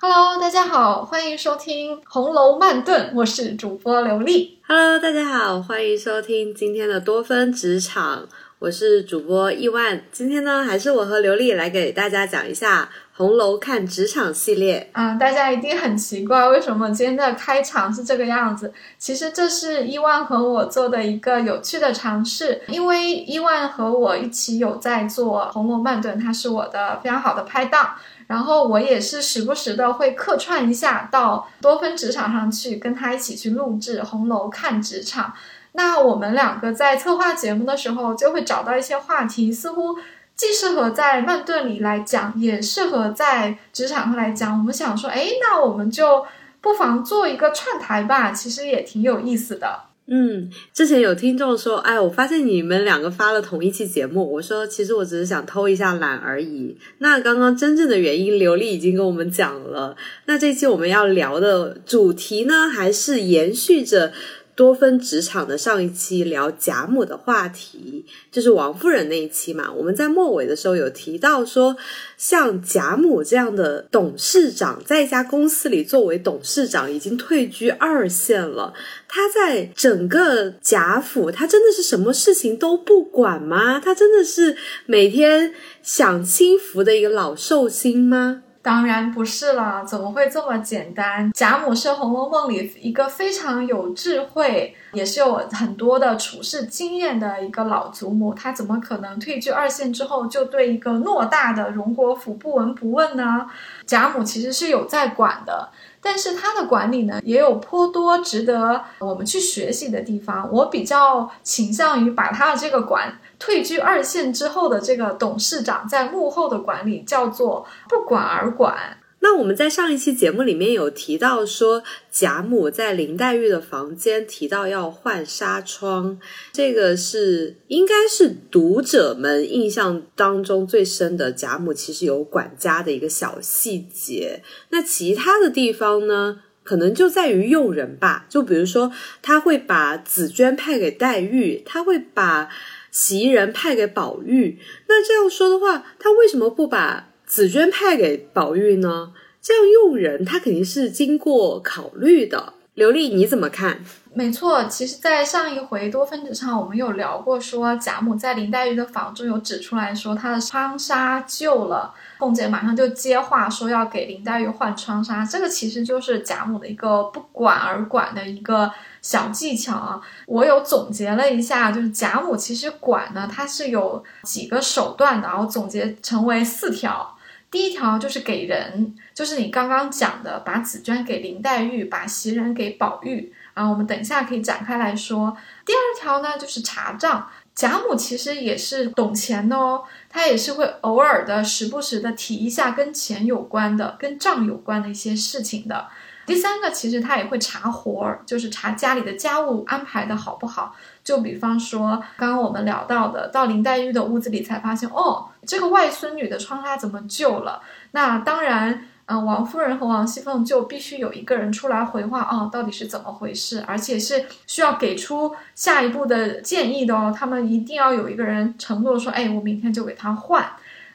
Hello，大家好，欢迎收听《红楼慢炖》，我是主播刘丽。Hello，大家好，欢迎收听今天的多芬职场，我是主播亿万。今天呢，还是我和刘丽来给大家讲一下《红楼看职场》系列。啊、大家一定很奇怪，为什么今天的开场是这个样子？其实这是伊万和我做的一个有趣的尝试，因为伊万和我一起有在做《红楼慢炖》，他是我的非常好的拍档。然后我也是时不时的会客串一下到多芬职场上去，跟他一起去录制《红楼看职场》。那我们两个在策划节目的时候，就会找到一些话题，似乎既适合在慢炖里来讲，也适合在职场上来讲。我们想说，哎，那我们就不妨做一个串台吧，其实也挺有意思的。嗯，之前有听众说，哎，我发现你们两个发了同一期节目。我说，其实我只是想偷一下懒而已。那刚刚真正的原因，刘丽已经跟我们讲了。那这期我们要聊的主题呢，还是延续着多芬职场的上一期聊贾母的话题，就是王夫人那一期嘛。我们在末尾的时候有提到说，像贾母这样的董事长，在一家公司里作为董事长，已经退居二线了。他在整个贾府，他真的是什么事情都不管吗？他真的是每天享清福的一个老寿星吗？当然不是了，怎么会这么简单？贾母是《红楼梦》里一个非常有智慧，也是有很多的处事经验的一个老祖母，她怎么可能退居二线之后就对一个偌大的荣国府不闻不问呢？贾母其实是有在管的。但是他的管理呢，也有颇多值得我们去学习的地方。我比较倾向于把他的这个管退居二线之后的这个董事长在幕后的管理叫做不管而管。那我们在上一期节目里面有提到说，贾母在林黛玉的房间提到要换纱窗，这个是应该是读者们印象当中最深的贾母其实有管家的一个小细节。那其他的地方呢？可能就在于用人吧，就比如说他会把紫娟派给黛玉，他会把袭人派给宝玉。那这样说的话，他为什么不把紫娟派给宝玉呢？这样用人，他肯定是经过考虑的。刘丽，你怎么看？没错，其实，在上一回多芬职场，我们有聊过说，贾母在林黛玉的房中有指出来说，她的窗纱旧了，凤姐马上就接话说要给林黛玉换窗纱，这个其实就是贾母的一个不管而管的一个小技巧啊。我有总结了一下，就是贾母其实管呢，它是有几个手段的，我总结成为四条。第一条就是给人，就是你刚刚讲的，把紫娟给林黛玉，把袭人给宝玉。啊，我们等一下可以展开来说。第二条呢，就是查账。贾母其实也是懂钱的哦，她也是会偶尔的、时不时的提一下跟钱有关的、跟账有关的一些事情的。第三个，其实她也会查活儿，就是查家里的家务安排的好不好。就比方说，刚刚我们聊到的，到林黛玉的屋子里才发现，哦，这个外孙女的窗纱怎么旧了？那当然。嗯，王夫人和王熙凤就必须有一个人出来回话哦，到底是怎么回事？而且是需要给出下一步的建议的哦。他们一定要有一个人承诺说，哎，我明天就给他换。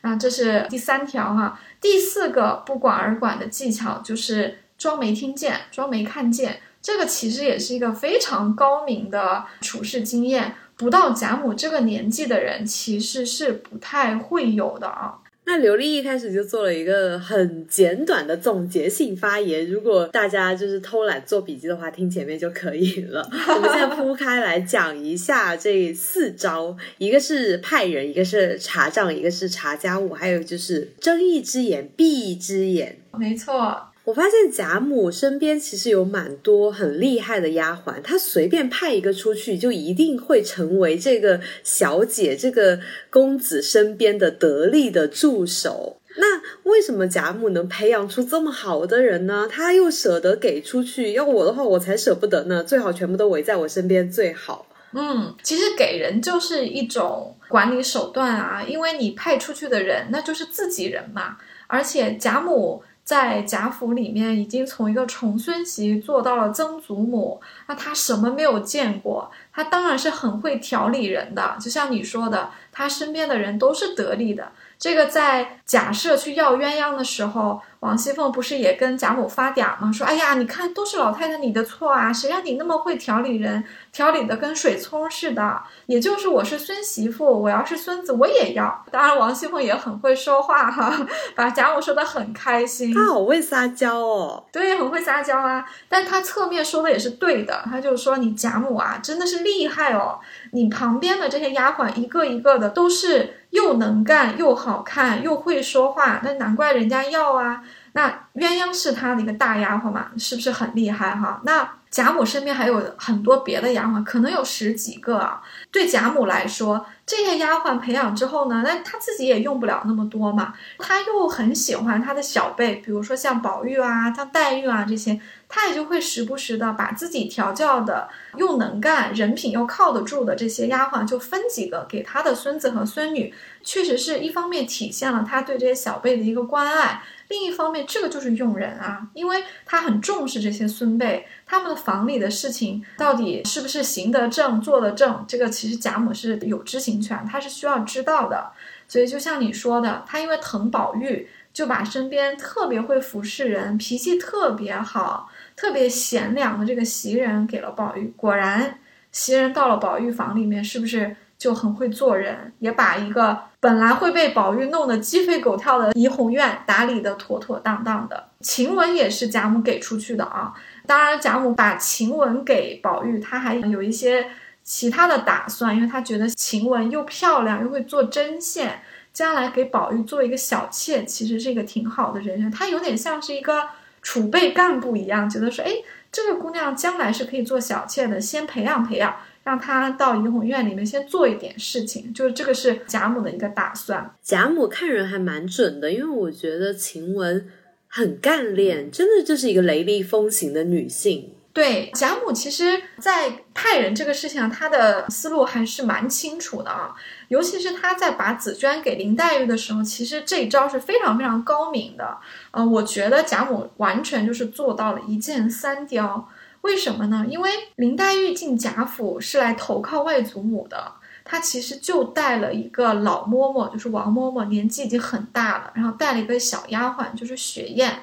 啊，这是第三条哈。第四个不管而管的技巧就是装没听见，装没看见。这个其实也是一个非常高明的处事经验，不到贾母这个年纪的人其实是不太会有的啊。那刘丽一开始就做了一个很简短的总结性发言，如果大家就是偷懒做笔记的话，听前面就可以了。我们现在铺开来讲一下这四招，一个是派人，一个是查账，一个是查家务，还有就是睁一只眼闭一只眼。没错。我发现贾母身边其实有蛮多很厉害的丫鬟，她随便派一个出去，就一定会成为这个小姐、这个公子身边的得力的助手。那为什么贾母能培养出这么好的人呢？她又舍得给出去，要我的话，我才舍不得呢。最好全部都围在我身边最好。嗯，其实给人就是一种管理手段啊，因为你派出去的人那就是自己人嘛，而且贾母。在贾府里面，已经从一个重孙媳做到了曾祖母，那她什么没有见过？她当然是很会调理人的。就像你说的，她身边的人都是得力的。这个在假设去要鸳鸯的时候，王熙凤不是也跟贾母发嗲吗？说：“哎呀，你看都是老太太你的错啊，谁让你那么会调理人，调理的跟水葱似的。也就是我是孙媳妇，我要是孙子我也要。当然，王熙凤也很会说话哈，把贾母说的很开心。她好会撒娇哦，对，很会撒娇啊。但她侧面说的也是对的，她就说你贾母啊，真的是厉害哦。你旁边的这些丫鬟一个一个的都是。”又能干又好看又会说话，那难怪人家要啊。那鸳鸯是他的一个大丫鬟嘛，是不是很厉害哈？那贾母身边还有很多别的丫鬟，可能有十几个啊。对贾母来说，这些丫鬟培养之后呢，那她自己也用不了那么多嘛。她又很喜欢她的小辈，比如说像宝玉啊、像黛玉啊这些，她也就会时不时的把自己调教的又能干、人品又靠得住的这些丫鬟，就分几个给她的孙子和孙女。确实是一方面体现了她对这些小辈的一个关爱，另一方面这个就是用人啊，因为他很重视这些孙辈，他们的房里的事情到底是不是行得正、坐得正，这个其实贾母是有知情权，他是需要知道的。所以就像你说的，他因为疼宝玉，就把身边特别会服侍人、脾气特别好、特别贤良的这个袭人给了宝玉。果然，袭人到了宝玉房里面，是不是？就很会做人，也把一个本来会被宝玉弄得鸡飞狗跳的怡红院打理得妥妥当当的。晴雯也是贾母给出去的啊，当然贾母把晴雯给宝玉，他还有一些其他的打算，因为他觉得晴雯又漂亮又会做针线，将来给宝玉做一个小妾，其实是一个挺好的人选。他有点像是一个储备干部一样，觉得说，哎，这个姑娘将来是可以做小妾的，先培养培养。让他到怡红院里面先做一点事情，就是这个是贾母的一个打算。贾母看人还蛮准的，因为我觉得晴雯很干练，真的就是一个雷厉风行的女性。对，贾母其实，在派人这个事情上，她的思路还是蛮清楚的啊。尤其是她在把紫娟给林黛玉的时候，其实这一招是非常非常高明的。呃，我觉得贾母完全就是做到了一箭三雕。为什么呢？因为林黛玉进贾府是来投靠外祖母的，她其实就带了一个老嬷嬷，就是王嬷嬷，年纪已经很大了，然后带了一个小丫鬟，就是雪雁。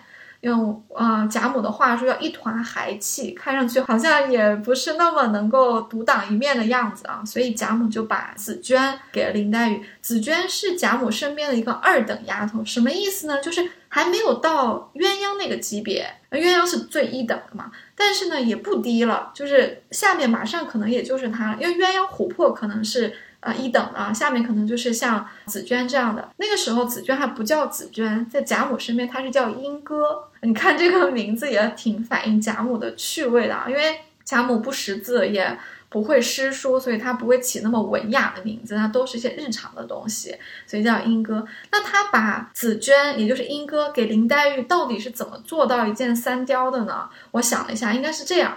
用啊贾母的话说，要一团孩气，看上去好像也不是那么能够独当一面的样子啊。所以贾母就把紫娟给了林黛玉。紫娟是贾母身边的一个二等丫头，什么意思呢？就是还没有到鸳鸯那个级别，鸳鸯是最一等的嘛。但是呢，也不低了，就是下面马上可能也就是它，因为鸳鸯琥珀可能是啊一等啊，下面可能就是像紫娟这样的。那个时候紫娟还不叫紫娟，在贾母身边她是叫莺歌。你看这个名字也挺反映贾母的趣味的啊，因为贾母不识字也。不会诗书，所以他不会起那么文雅的名字，他都是一些日常的东西，所以叫莺歌。那他把紫娟，也就是莺歌，给林黛玉，到底是怎么做到一箭三雕的呢？我想了一下，应该是这样：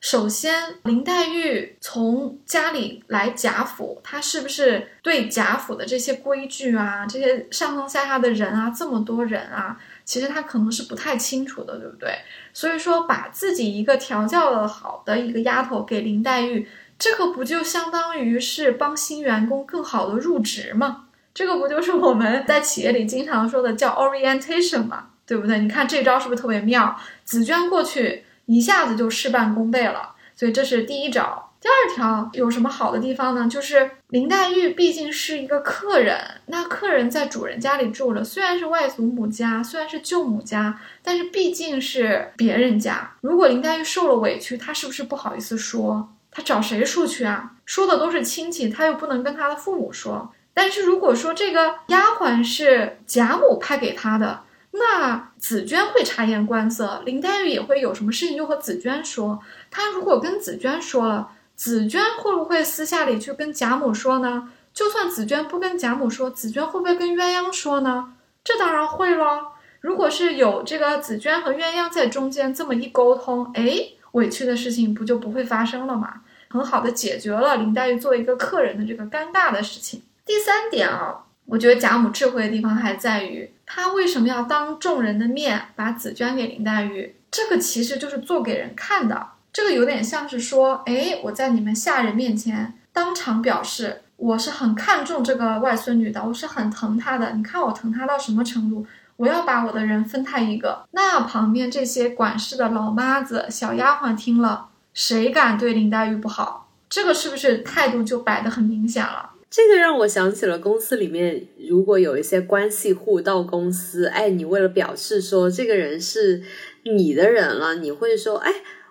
首先，林黛玉从家里来贾府，她是不是对贾府的这些规矩啊，这些上上下下的人啊，这么多人啊？其实她可能是不太清楚的，对不对？所以说，把自己一个调教的好的一个丫头给林黛玉，这个不就相当于是帮新员工更好的入职吗？这个不就是我们在企业里经常说的叫 orientation 吗？对不对？你看这招是不是特别妙？紫娟过去一下子就事半功倍了，所以这是第一招。第二条有什么好的地方呢？就是林黛玉毕竟是一个客人，那客人在主人家里住了，虽然是外祖母家，虽然是舅母家，但是毕竟是别人家。如果林黛玉受了委屈，她是不是不好意思说？他找谁说去啊？说的都是亲戚，他又不能跟他的父母说。但是如果说这个丫鬟是贾母派给他的，那紫娟会察言观色，林黛玉也会有什么事情就和紫娟说。她如果跟紫娟说了。紫娟会不会私下里去跟贾母说呢？就算紫娟不跟贾母说，紫娟会不会跟鸳鸯说呢？这当然会咯。如果是有这个紫娟和鸳鸯在中间这么一沟通，哎，委屈的事情不就不会发生了吗？很好的解决了林黛玉作为一个客人的这个尴尬的事情。第三点啊，我觉得贾母智慧的地方还在于，她为什么要当众人的面把紫娟给林黛玉？这个其实就是做给人看的。这个有点像是说，哎，我在你们下人面前当场表示我是很看重这个外孙女的，我是很疼她的。你看我疼她到什么程度？我要把我的人分他一个。那旁边这些管事的老妈子、小丫鬟听了，谁敢对林黛玉不好？这个是不是态度就摆得很明显了？这个让我想起了公司里面，如果有一些关系户到公司，哎，你为了表示说这个人是你的人了，你会说，哎，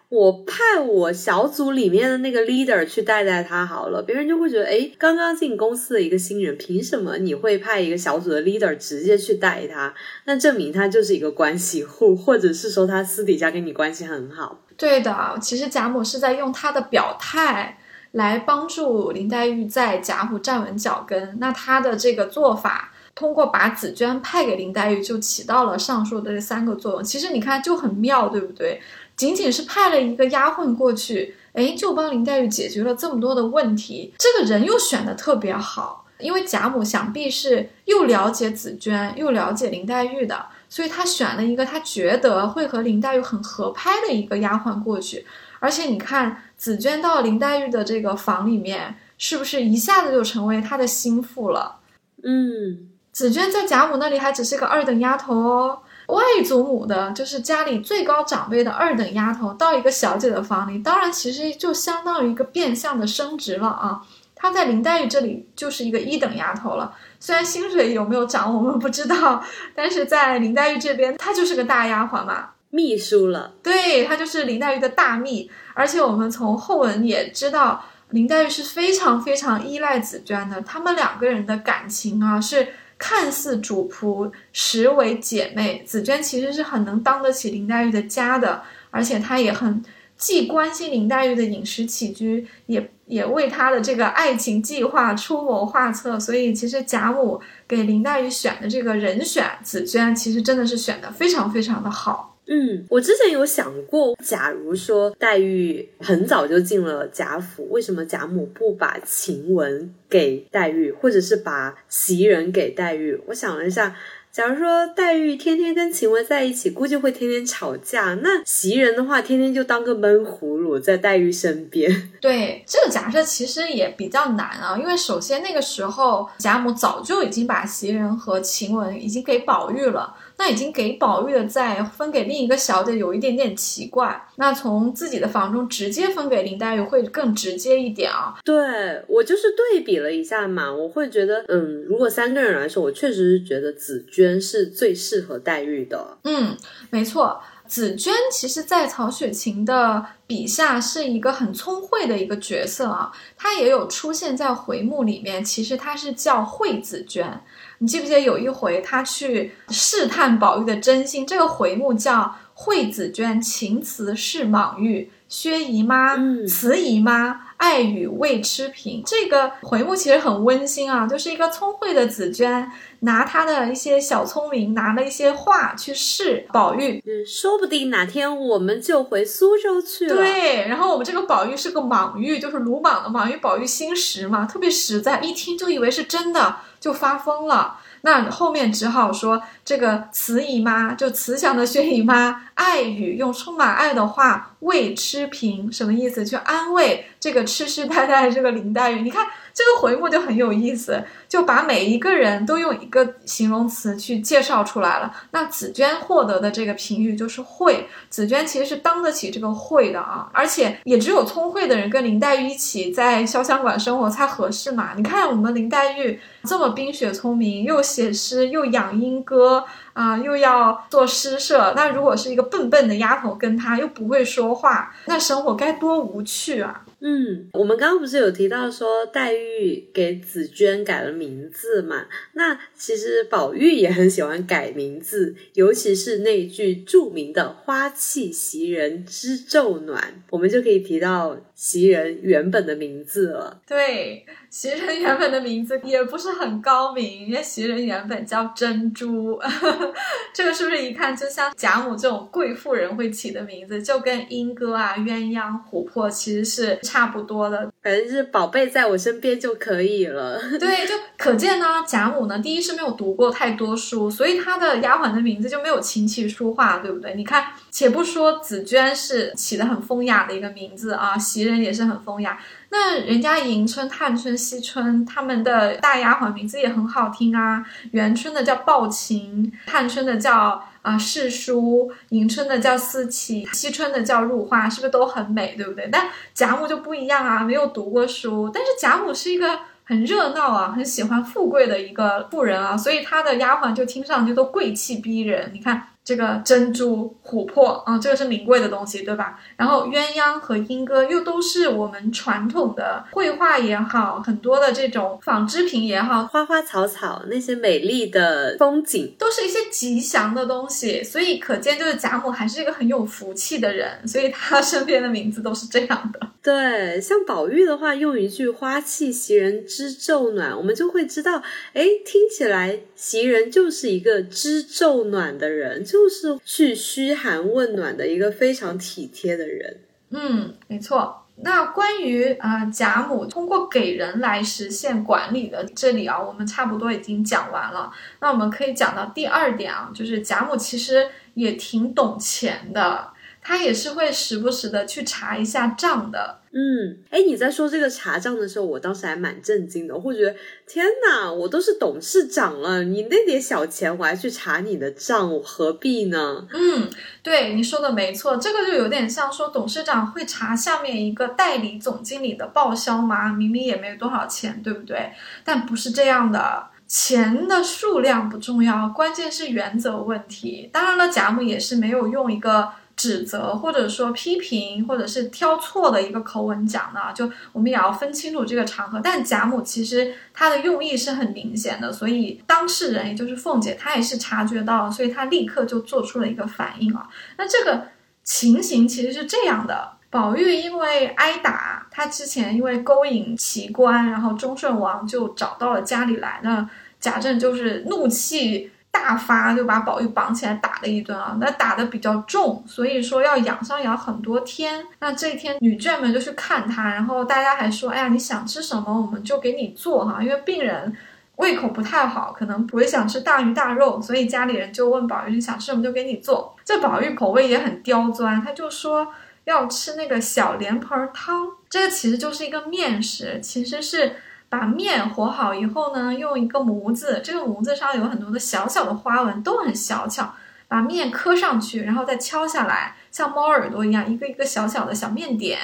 我派我小组里面的那个 leader 去带带他好了，别人就会觉得，哎，刚刚进公司的一个新人，凭什么你会派一个小组的 leader 直接去带他？那证明他就是一个关系户，或者是说他私底下跟你关系很好。对的，其实贾母是在用他的表态。来帮助林黛玉在贾府站稳脚跟，那她的这个做法，通过把紫娟派给林黛玉，就起到了上述的这三个作用。其实你看就很妙，对不对？仅仅是派了一个丫鬟过去，哎，就帮林黛玉解决了这么多的问题。这个人又选的特别好，因为贾母想必是又了解紫娟，又了解林黛玉的，所以她选了一个她觉得会和林黛玉很合拍的一个丫鬟过去。而且你看，紫娟到林黛玉的这个房里面，是不是一下子就成为她的心腹了？嗯，紫娟在贾母那里还只是个二等丫头哦，外祖母的，就是家里最高长辈的二等丫头，到一个小姐的房里，当然其实就相当于一个变相的升职了啊。她在林黛玉这里就是一个一等丫头了，虽然薪水有没有涨我们不知道，但是在林黛玉这边，她就是个大丫鬟嘛。秘书了，对她就是林黛玉的大秘，而且我们从后文也知道，林黛玉是非常非常依赖紫娟的，他们两个人的感情啊是看似主仆，实为姐妹。紫娟其实是很能当得起林黛玉的家的，而且她也很既关心林黛玉的饮食起居，也也为她的这个爱情计划出谋划策。所以其实贾母给林黛玉选的这个人选紫娟，其实真的是选的非常非常的好。嗯，我之前有想过，假如说黛玉很早就进了贾府，为什么贾母不把晴雯给黛玉，或者是把袭人给黛玉？我想了一下。假如说黛玉天天跟晴雯在一起，估计会天天吵架。那袭人的话，天天就当个闷葫芦在黛玉身边。对这个假设其实也比较难啊，因为首先那个时候贾母早就已经把袭人和晴雯已经给宝玉了，那已经给宝玉的再分给另一个小姐有一点点奇怪。那从自己的房中直接分给林黛玉会更直接一点啊。对我就是对比了一下嘛，我会觉得，嗯，如果三个人来说，我确实是觉得紫娟。娟是最适合黛玉的。嗯，没错，紫娟其实，在曹雪芹的笔下是一个很聪慧的一个角色啊。她也有出现在回目里面，其实她是叫惠紫娟。你记不记得有一回，他去试探宝玉的真心？这个回目叫惠子娟情辞是莽玉，薛姨妈、慈姨妈。爱与未吃平，这个回目其实很温馨啊，就是一个聪慧的紫娟拿她的一些小聪明，拿了一些话去试宝玉，嗯，说不定哪天我们就回苏州去了。对，然后我们这个宝玉是个莽玉，就是鲁莽的莽玉，宝玉心实嘛，特别实在，一听就以为是真的，就发疯了。那后面只好说这个慈姨妈，就慈祥的薛姨妈，爱语用充满爱的话慰痴平，什么意思？去安慰这个痴痴呆呆的这个林黛玉。你看这个回目就很有意思，就把每一个人都用一个形容词去介绍出来了。那紫娟获得的这个评语就是慧，紫娟其实是当得起这个慧的啊，而且也只有聪慧的人跟林黛玉一起在潇湘馆生活才合适嘛。你看我们林黛玉。这么冰雪聪明，又写诗又养莺歌啊，又要做诗社。那如果是一个笨笨的丫头跟他又不会说话，那生活该多无趣啊！嗯，我们刚刚不是有提到说黛玉给紫娟改了名字嘛？那其实宝玉也很喜欢改名字，尤其是那句著名的“花气袭人知昼暖”，我们就可以提到袭人原本的名字了。对。袭人原本的名字也不是很高明，因为袭人原本叫珍珠，这个是不是一看就像贾母这种贵妇人会起的名字，就跟莺歌啊、鸳鸯、琥珀其实是差不多的。反正是宝贝在我身边就可以了。对，就可见呢，贾母呢，第一是没有读过太多书，所以她的丫鬟的名字就没有琴棋书画，对不对？你看，且不说紫娟是起的很风雅的一个名字啊，袭人也是很风雅。那人家迎春、探春、惜春他们的大丫鬟名字也很好听啊，元春的叫抱琴，探春的叫啊世书，迎春的叫思琪，惜春的叫入花，是不是都很美，对不对？但贾母就不一样啊，没有读过书，但是贾母是一个很热闹啊，很喜欢富贵的一个妇人啊，所以她的丫鬟就听上去都贵气逼人。你看。这个珍珠、琥珀啊，这个是名贵的东西，对吧？然后鸳鸯和莺歌又都是我们传统的绘画也好，很多的这种纺织品也好，花花草草那些美丽的风景，都是一些吉祥的东西。所以可见，就是贾母还是一个很有福气的人，所以她身边的名字都是这样的。对，像宝玉的话，用一句“花气袭人知昼暖”，我们就会知道，哎，听起来袭人就是一个知昼暖的人，就。是去嘘寒问暖的一个非常体贴的人。嗯，没错。那关于啊贾母通过给人来实现管理的这里啊，我们差不多已经讲完了。那我们可以讲到第二点啊，就是贾母其实也挺懂钱的。他也是会时不时的去查一下账的，嗯，哎，你在说这个查账的时候，我当时还蛮震惊的，我会觉得天哪，我都是董事长了，你那点小钱我还去查你的账，我何必呢？嗯，对，你说的没错，这个就有点像说董事长会查下面一个代理总经理的报销吗？明明也没有多少钱，对不对？但不是这样的，钱的数量不重要，关键是原则问题。当然了，贾母也是没有用一个。指责或者说批评或者是挑错的一个口吻讲的，就我们也要分清楚这个场合。但贾母其实她的用意是很明显的，所以当事人也就是凤姐她也是察觉到，所以她立刻就做出了一个反应啊。那这个情形其实是这样的：宝玉因为挨打，他之前因为勾引奇观，然后忠顺王就找到了家里来，那贾政就是怒气。大发就把宝玉绑起来打了一顿啊，那打的比较重，所以说要养伤养很多天。那这一天女眷们就去看他，然后大家还说，哎呀，你想吃什么我们就给你做哈，因为病人胃口不太好，可能不会想吃大鱼大肉，所以家里人就问宝玉你想吃什么就给你做。这宝玉口味也很刁钻，他就说要吃那个小莲蓬汤，这个其实就是一个面食，其实是。把面和好以后呢，用一个模子，这个模子上有很多的小小的花纹，都很小巧。把面磕上去，然后再敲下来，像猫耳朵一样，一个一个小小的小面点，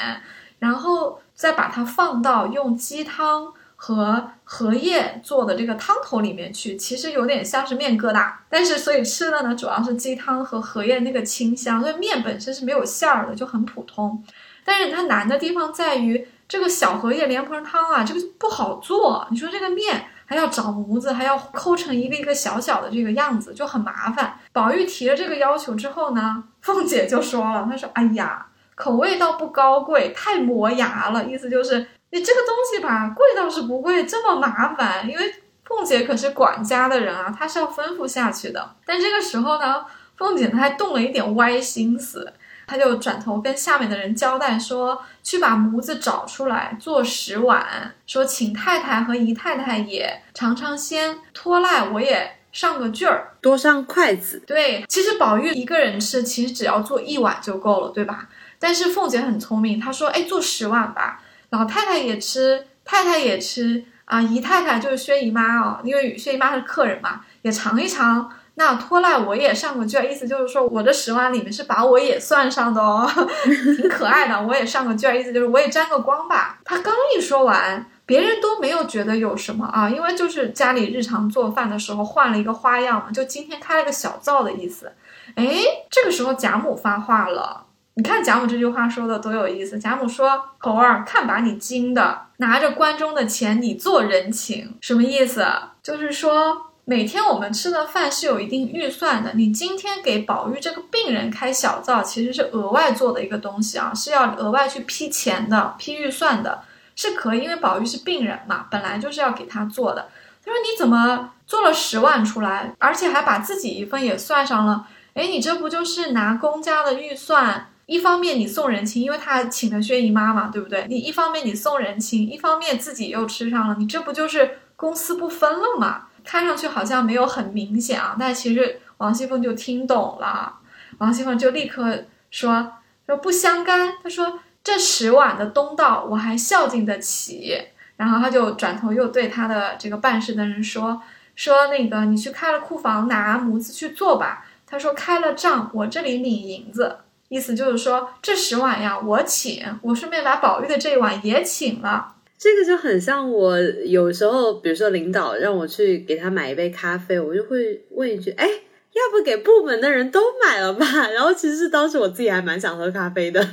然后再把它放到用鸡汤和荷叶做的这个汤头里面去。其实有点像是面疙瘩，但是所以吃的呢，主要是鸡汤和荷叶那个清香，因为面本身是没有馅儿的，就很普通。但是它难的地方在于。这个小荷叶莲蓬汤啊，这个就不好做。你说这个面还要找模子，还要抠成一个一个小小的这个样子，就很麻烦。宝玉提了这个要求之后呢，凤姐就说了，她说：“哎呀，口味倒不高贵，太磨牙了。意思就是你这个东西吧，贵倒是不贵，这么麻烦。因为凤姐可是管家的人啊，她是要吩咐下去的。但这个时候呢，凤姐她还动了一点歪心思。”他就转头跟下面的人交代说：“去把模子找出来，做十碗。说请太太和姨太太也尝尝鲜，拖赖我也上个句儿，多上筷子。”对，其实宝玉一个人吃，其实只要做一碗就够了，对吧？但是凤姐很聪明，她说：“哎，做十碗吧，老太太也吃，太太也吃啊，姨太太就是薛姨妈哦，因为薛姨妈是客人嘛，也尝一尝。”那拖赖我也上个卷，意思就是说我这十万里面是把我也算上的哦，挺可爱的。我也上个卷，意思就是我也沾个光吧。他刚一说完，别人都没有觉得有什么啊，因为就是家里日常做饭的时候换了一个花样嘛，就今天开了个小灶的意思。哎，这个时候贾母发话了，你看贾母这句话说的多有意思。贾母说：“猴儿，看把你惊的，拿着关中的钱你做人情，什么意思？就是说。”每天我们吃的饭是有一定预算的，你今天给宝玉这个病人开小灶，其实是额外做的一个东西啊，是要额外去批钱的、批预算的，是可以，因为宝玉是病人嘛，本来就是要给他做的。他说你怎么做了十万出来，而且还把自己一份也算上了？哎，你这不就是拿公家的预算一方面你送人情，因为他请了薛姨妈嘛，对不对？你一方面你送人情，一方面自己又吃上了，你这不就是公私不分了吗？看上去好像没有很明显啊，但其实王熙凤就听懂了。王熙凤就立刻说说不相干，她说这十碗的东道我还孝敬得起。然后他就转头又对他的这个办事的人说说那个你去开了库房拿模子去做吧。他说开了账我这里领银子，意思就是说这十碗呀我请，我顺便把宝玉的这一碗也请了。这个就很像我有时候，比如说领导让我去给他买一杯咖啡，我就会问一句：“哎，要不给部门的人都买了吧？” 然后其实当时我自己还蛮想喝咖啡的。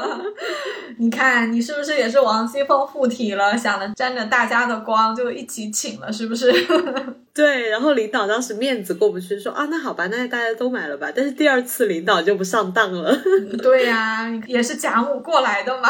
你看，你是不是也是王熙凤附体了？想着沾着大家的光，就一起请了，是不是？对，然后领导当时面子过不去，说啊，那好吧，那大家都买了吧。但是第二次领导就不上当了。对呀，也是贾母过来的嘛。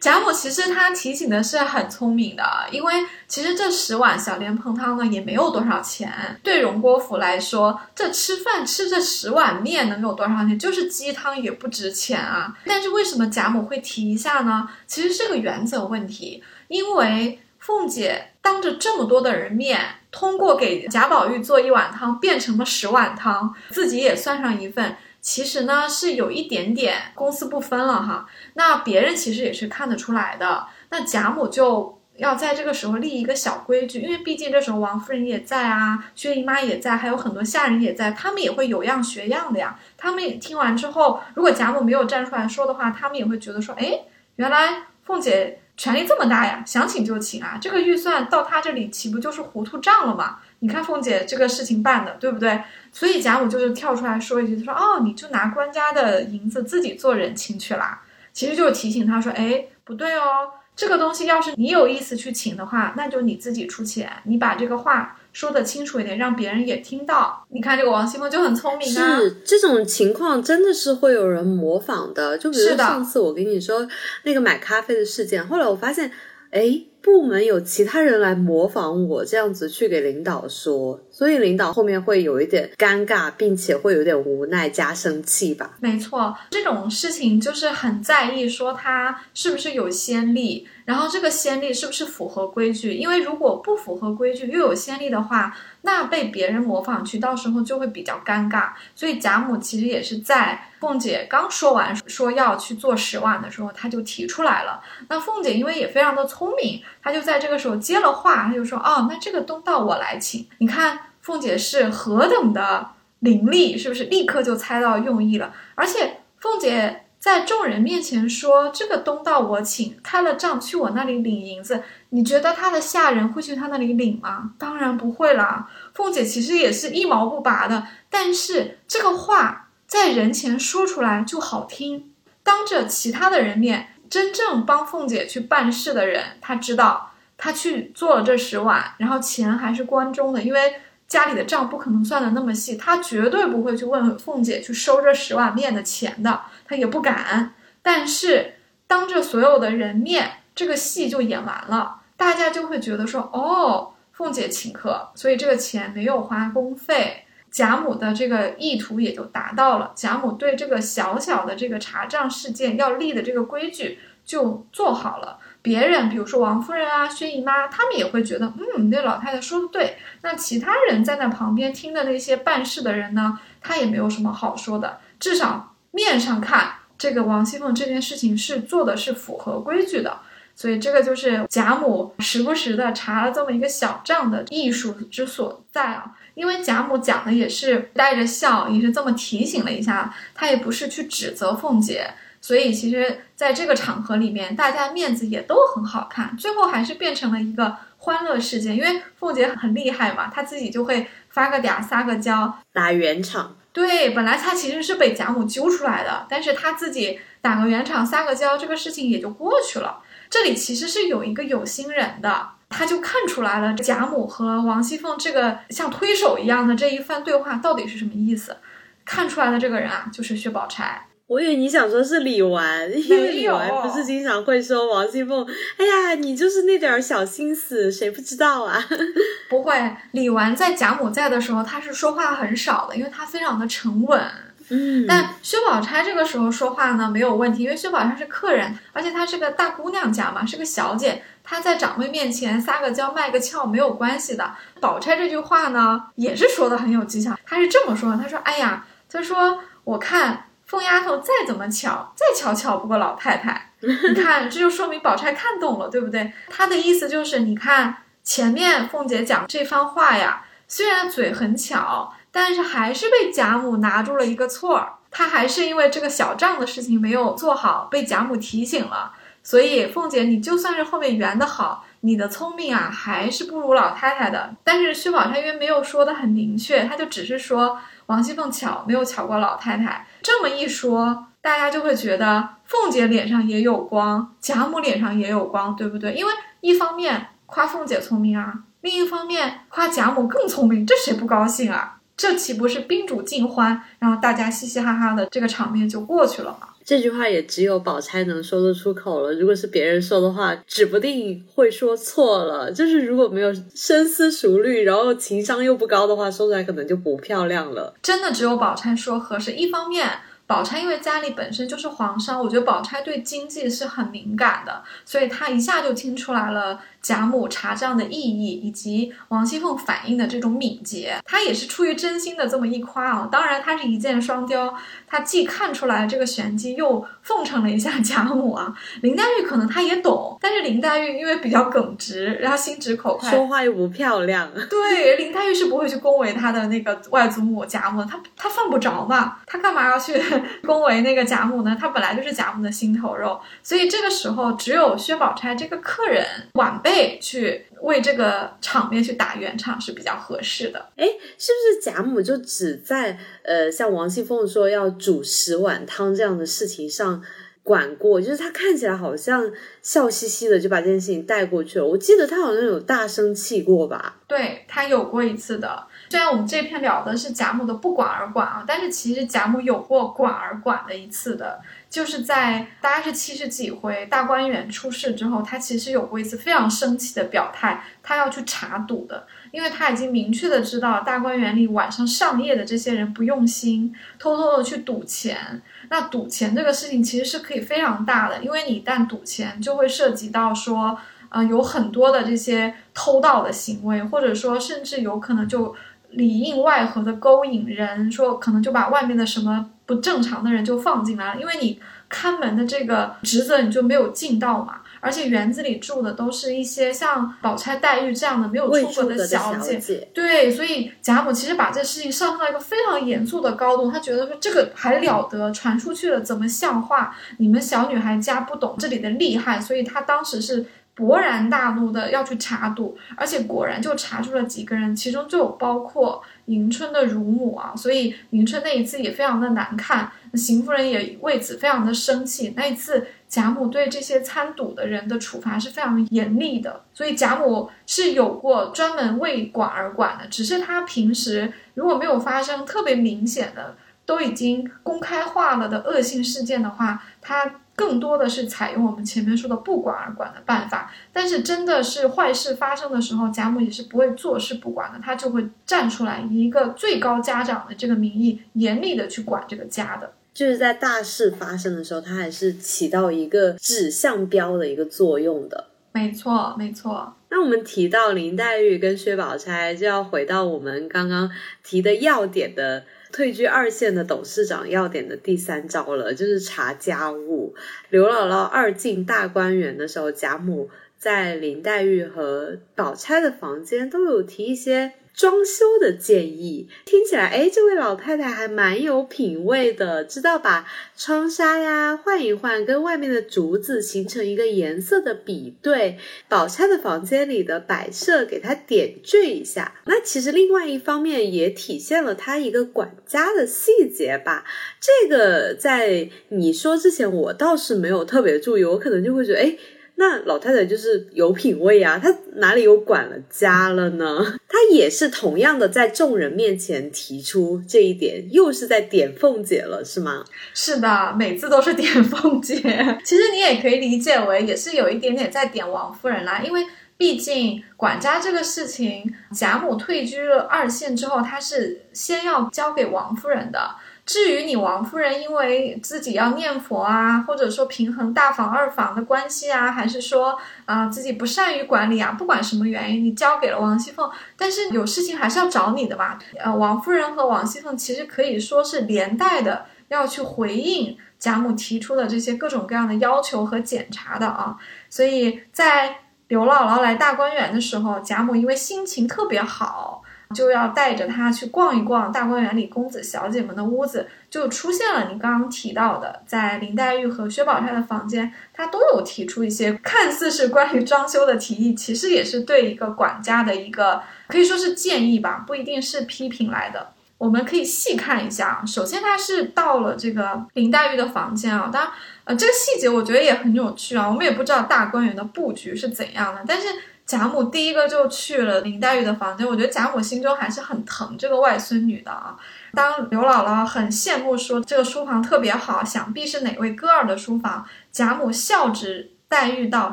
贾母其实她提醒的是很聪明的，因为其实这十碗小莲蓬汤呢也没有多少钱，对荣国府来说，这吃饭吃这十碗面能有多少钱？就是鸡汤也不值钱啊。但是为什么贾母会提一下呢？其实是个原则问题，因为凤姐当着这么多的人面。通过给贾宝玉做一碗汤，变成了十碗汤，自己也算上一份，其实呢是有一点点公私不分了哈。那别人其实也是看得出来的。那贾母就要在这个时候立一个小规矩，因为毕竟这时候王夫人也在啊，薛姨妈也在，还有很多下人也在，他们也会有样学样的呀。他们也听完之后，如果贾母没有站出来说的话，他们也会觉得说，哎，原来凤姐。权力这么大呀，想请就请啊！这个预算到她这里岂不就是糊涂账了吗？你看凤姐这个事情办的，对不对？所以贾母就是跳出来说一句，她说：“哦，你就拿官家的银子自己做人情去啦。”其实就是提醒她说：“哎，不对哦，这个东西要是你有意思去请的话，那就你自己出钱，你把这个话。”说的清楚一点，让别人也听到。你看这个王熙凤就很聪明啊。是这种情况真的是会有人模仿的。就比如上次我跟你说那个买咖啡的事件，后来我发现，哎。部门有其他人来模仿我这样子去给领导说，所以领导后面会有一点尴尬，并且会有点无奈加生气吧。没错，这种事情就是很在意说他是不是有先例，然后这个先例是不是符合规矩，因为如果不符合规矩又有先例的话。那被别人模仿去，到时候就会比较尴尬。所以贾母其实也是在凤姐刚说完说要去做十碗的时候，她就提出来了。那凤姐因为也非常的聪明，她就在这个时候接了话，她就说：“哦，那这个东道我来请。”你看凤姐是何等的伶俐，是不是？立刻就猜到用意了。而且凤姐。在众人面前说这个东道我请，开了账去我那里领银子，你觉得她的下人会去她那里领吗？当然不会啦。凤姐其实也是一毛不拔的，但是这个话在人前说出来就好听，当着其他的人面，真正帮凤姐去办事的人，他知道他去做了这十碗，然后钱还是关中的，因为。家里的账不可能算的那么细，他绝对不会去问凤姐去收这十碗面的钱的，他也不敢。但是当着所有的人面，这个戏就演完了，大家就会觉得说，哦，凤姐请客，所以这个钱没有花工费，贾母的这个意图也就达到了。贾母对这个小小的这个查账事件要立的这个规矩就做好了。别人，比如说王夫人啊、薛姨妈，他们也会觉得，嗯，那老太太说的对。那其他人在那旁边听的那些办事的人呢，他也没有什么好说的。至少面上看，这个王熙凤这件事情是做的是符合规矩的。所以这个就是贾母时不时的查了这么一个小账的艺术之所在啊。因为贾母讲的也是带着笑，也是这么提醒了一下，她也不是去指责凤姐。所以其实，在这个场合里面，大家面子也都很好看，最后还是变成了一个欢乐事件。因为凤姐很厉害嘛，她自己就会发个嗲、撒个娇，打圆场。对，本来她其实是被贾母揪出来的，但是她自己打个圆场、撒个娇，这个事情也就过去了。这里其实是有一个有心人的，他就看出来了贾母和王熙凤这个像推手一样的这一番对话到底是什么意思。看出来的这个人啊，就是薛宝钗。我以为你想说是李纨，因为李纨不是经常会说王熙凤，哎呀，你就是那点小心思，谁不知道啊？不会，李纨在贾母在的时候，她是说话很少的，因为她非常的沉稳。嗯，但薛宝钗这个时候说话呢没有问题，因为薛宝钗是客人，而且她是个大姑娘家嘛，是个小姐，她在长辈面前撒个娇卖个俏没有关系的。宝钗这句话呢也是说的很有技巧，她是这么说，她说：“哎呀，她说我看凤丫头再怎么巧，再巧巧不过老太太。你看，这就说明宝钗看懂了，对不对？她的意思就是，你看前面凤姐讲这番话呀，虽然嘴很巧。”但是还是被贾母拿住了一个错儿，她还是因为这个小账的事情没有做好，被贾母提醒了。所以凤姐，你就算是后面圆的好，你的聪明啊，还是不如老太太的。但是薛宝钗因为没有说的很明确，她就只是说王熙凤巧，没有巧过老太太。这么一说，大家就会觉得凤姐脸上也有光，贾母脸上也有光，对不对？因为一方面夸凤姐聪明啊，另一方面夸贾母更聪明，这谁不高兴啊？这岂不是宾主尽欢，然后大家嘻嘻哈哈的这个场面就过去了吗？这句话也只有宝钗能说得出口了。如果是别人说的话，指不定会说错了。就是如果没有深思熟虑，然后情商又不高的话，说出来可能就不漂亮了。真的只有宝钗说合适。一方面。宝钗因为家里本身就是皇商，我觉得宝钗对经济是很敏感的，所以她一下就听出来了贾母查账的意义，以及王熙凤反应的这种敏捷。她也是出于真心的这么一夸啊，当然她是一箭双雕，她既看出来这个玄机，又奉承了一下贾母啊。林黛玉可能她也懂，但是林黛玉因为比较耿直，然后心直口快，说话又不漂亮。对，林黛玉是不会去恭维她的那个外祖母贾母，她她犯不着嘛，她干嘛要去？恭维那个贾母呢，她本来就是贾母的心头肉，所以这个时候只有薛宝钗这个客人晚辈去为这个场面去打圆场是比较合适的。哎，是不是贾母就只在呃像王熙凤说要煮十碗汤这样的事情上管过？就是她看起来好像笑嘻嘻的就把这件事情带过去了。我记得她好像有大生气过吧？对，她有过一次的。虽然我们这篇聊的是贾母的不管而管啊，但是其实贾母有过管而管的一次的，就是在大概是七十几回大观园出事之后，他其实有过一次非常生气的表态，他要去查赌的，因为他已经明确的知道大观园里晚上上夜的这些人不用心，偷偷的去赌钱。那赌钱这个事情其实是可以非常大的，因为你一旦赌钱，就会涉及到说，呃，有很多的这些偷盗的行为，或者说甚至有可能就。里应外合的勾引人，说可能就把外面的什么不正常的人就放进来了，因为你看门的这个职责你就没有尽到嘛。而且园子里住的都是一些像宝钗、黛玉这样的没有出过的小姐，对，所以贾母其实把这事情上升到一个非常严肃的高度，她觉得说这个还了得，传出去了怎么像话？你们小女孩家不懂这里的厉害，所以她当时是。勃然大怒的要去查赌，而且果然就查出了几个人，其中就有包括迎春的乳母啊，所以迎春那一次也非常的难看，邢夫人也为此非常的生气。那一次贾母对这些参赌的人的处罚是非常严厉的，所以贾母是有过专门为管而管的，只是她平时如果没有发生特别明显的都已经公开化了的恶性事件的话，她。更多的是采用我们前面说的不管而管的办法，但是真的是坏事发生的时候，贾母也是不会坐视不管的，她就会站出来，以一个最高家长的这个名义，严厉的去管这个家的。就是在大事发生的时候，她还是起到一个指向标的一个作用的。没错，没错。那我们提到林黛玉跟薛宝钗，就要回到我们刚刚提的要点的。退居二线的董事长要点的第三招了，就是查家务。刘姥姥二进大观园的时候，贾母在林黛玉和宝钗的房间都有提一些。装修的建议听起来，哎，这位老太太还蛮有品味的，知道把窗纱呀换一换，跟外面的竹子形成一个颜色的比对。宝钗的房间里的摆设给她点缀一下。那其实另外一方面也体现了她一个管家的细节吧。这个在你说之前，我倒是没有特别注意，我可能就会觉得，哎。那老太太就是有品位啊，她哪里有管了家了呢？她也是同样的在众人面前提出这一点，又是在点凤姐了，是吗？是的，每次都是点凤姐。其实你也可以理解为，也是有一点点在点王夫人啦，因为毕竟管家这个事情，贾母退居了二线之后，她是先要交给王夫人的。至于你王夫人因为自己要念佛啊，或者说平衡大房二房的关系啊，还是说啊自己不善于管理啊，不管什么原因，你交给了王熙凤，但是有事情还是要找你的吧？呃，王夫人和王熙凤其实可以说是连带的要去回应贾母提出的这些各种各样的要求和检查的啊，所以在。刘姥姥来大观园的时候，贾母因为心情特别好，就要带着她去逛一逛大观园里公子小姐们的屋子，就出现了你刚刚提到的，在林黛玉和薛宝钗的房间，她都有提出一些看似是关于装修的提议，其实也是对一个管家的一个可以说是建议吧，不一定是批评来的。我们可以细看一下，首先他是到了这个林黛玉的房间啊，当然。呃，这个细节我觉得也很有趣啊。我们也不知道大观园的布局是怎样的，但是贾母第一个就去了林黛玉的房间。我觉得贾母心中还是很疼这个外孙女的啊。当刘姥姥很羡慕说这个书房特别好，想必是哪位哥儿的书房，贾母笑指黛玉道：“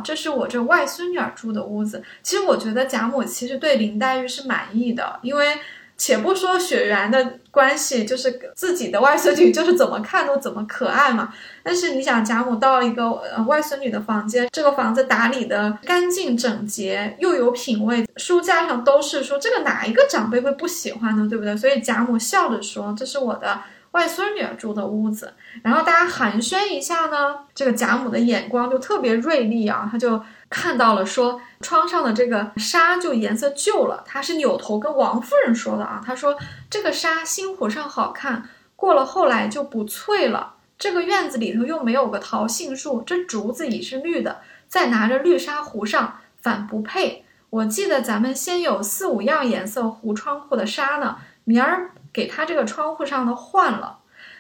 这是我这外孙女儿住的屋子。”其实我觉得贾母其实对林黛玉是满意的，因为。且不说血缘的关系，就是自己的外孙女，就是怎么看都怎么可爱嘛。但是你想，贾母到一个呃外孙女的房间，这个房子打理的干净整洁，又有品味，书架上都是说这个哪一个长辈会不喜欢呢？对不对？所以贾母笑着说：“这是我的外孙女住的屋子。”然后大家寒暄一下呢，这个贾母的眼光就特别锐利啊，她就。看到了，说窗上的这个纱就颜色旧了，她是扭头跟王夫人说的啊。她说这个纱新糊上好看，过了后来就不翠了。这个院子里头又没有个桃杏树，这竹子已是绿的，再拿着绿纱糊上反不配。我记得咱们先有四五样颜色糊窗户的纱呢，明儿给他这个窗户上的换了。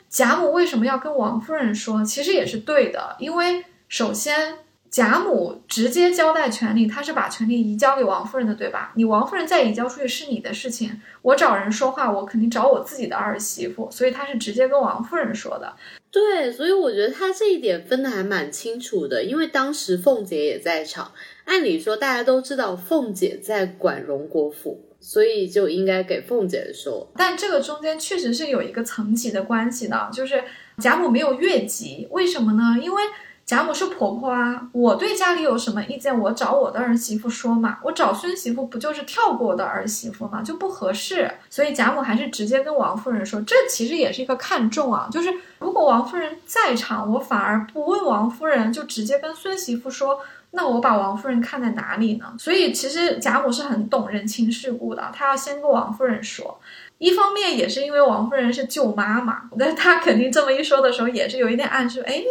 贾母为什么要跟王夫人说？其实也是对的，因为首先。贾母直接交代权力，他是把权力移交给王夫人的，对吧？你王夫人再移交出去是你的事情，我找人说话，我肯定找我自己的儿媳妇，所以他是直接跟王夫人说的。对，所以我觉得他这一点分的还蛮清楚的，因为当时凤姐也在场，按理说大家都知道凤姐在管荣国府，所以就应该给凤姐说。但这个中间确实是有一个层级的关系的，就是贾母没有越级，为什么呢？因为。贾母是婆婆啊，我对家里有什么意见，我找我的儿媳妇说嘛。我找孙媳妇不就是跳过我的儿媳妇嘛，就不合适。所以贾母还是直接跟王夫人说，这其实也是一个看重啊。就是如果王夫人在场，我反而不问王夫人，就直接跟孙媳妇说，那我把王夫人看在哪里呢？所以其实贾母是很懂人情世故的，她要先跟王夫人说。一方面也是因为王夫人是舅妈嘛，那她肯定这么一说的时候，也是有一点暗示，哎。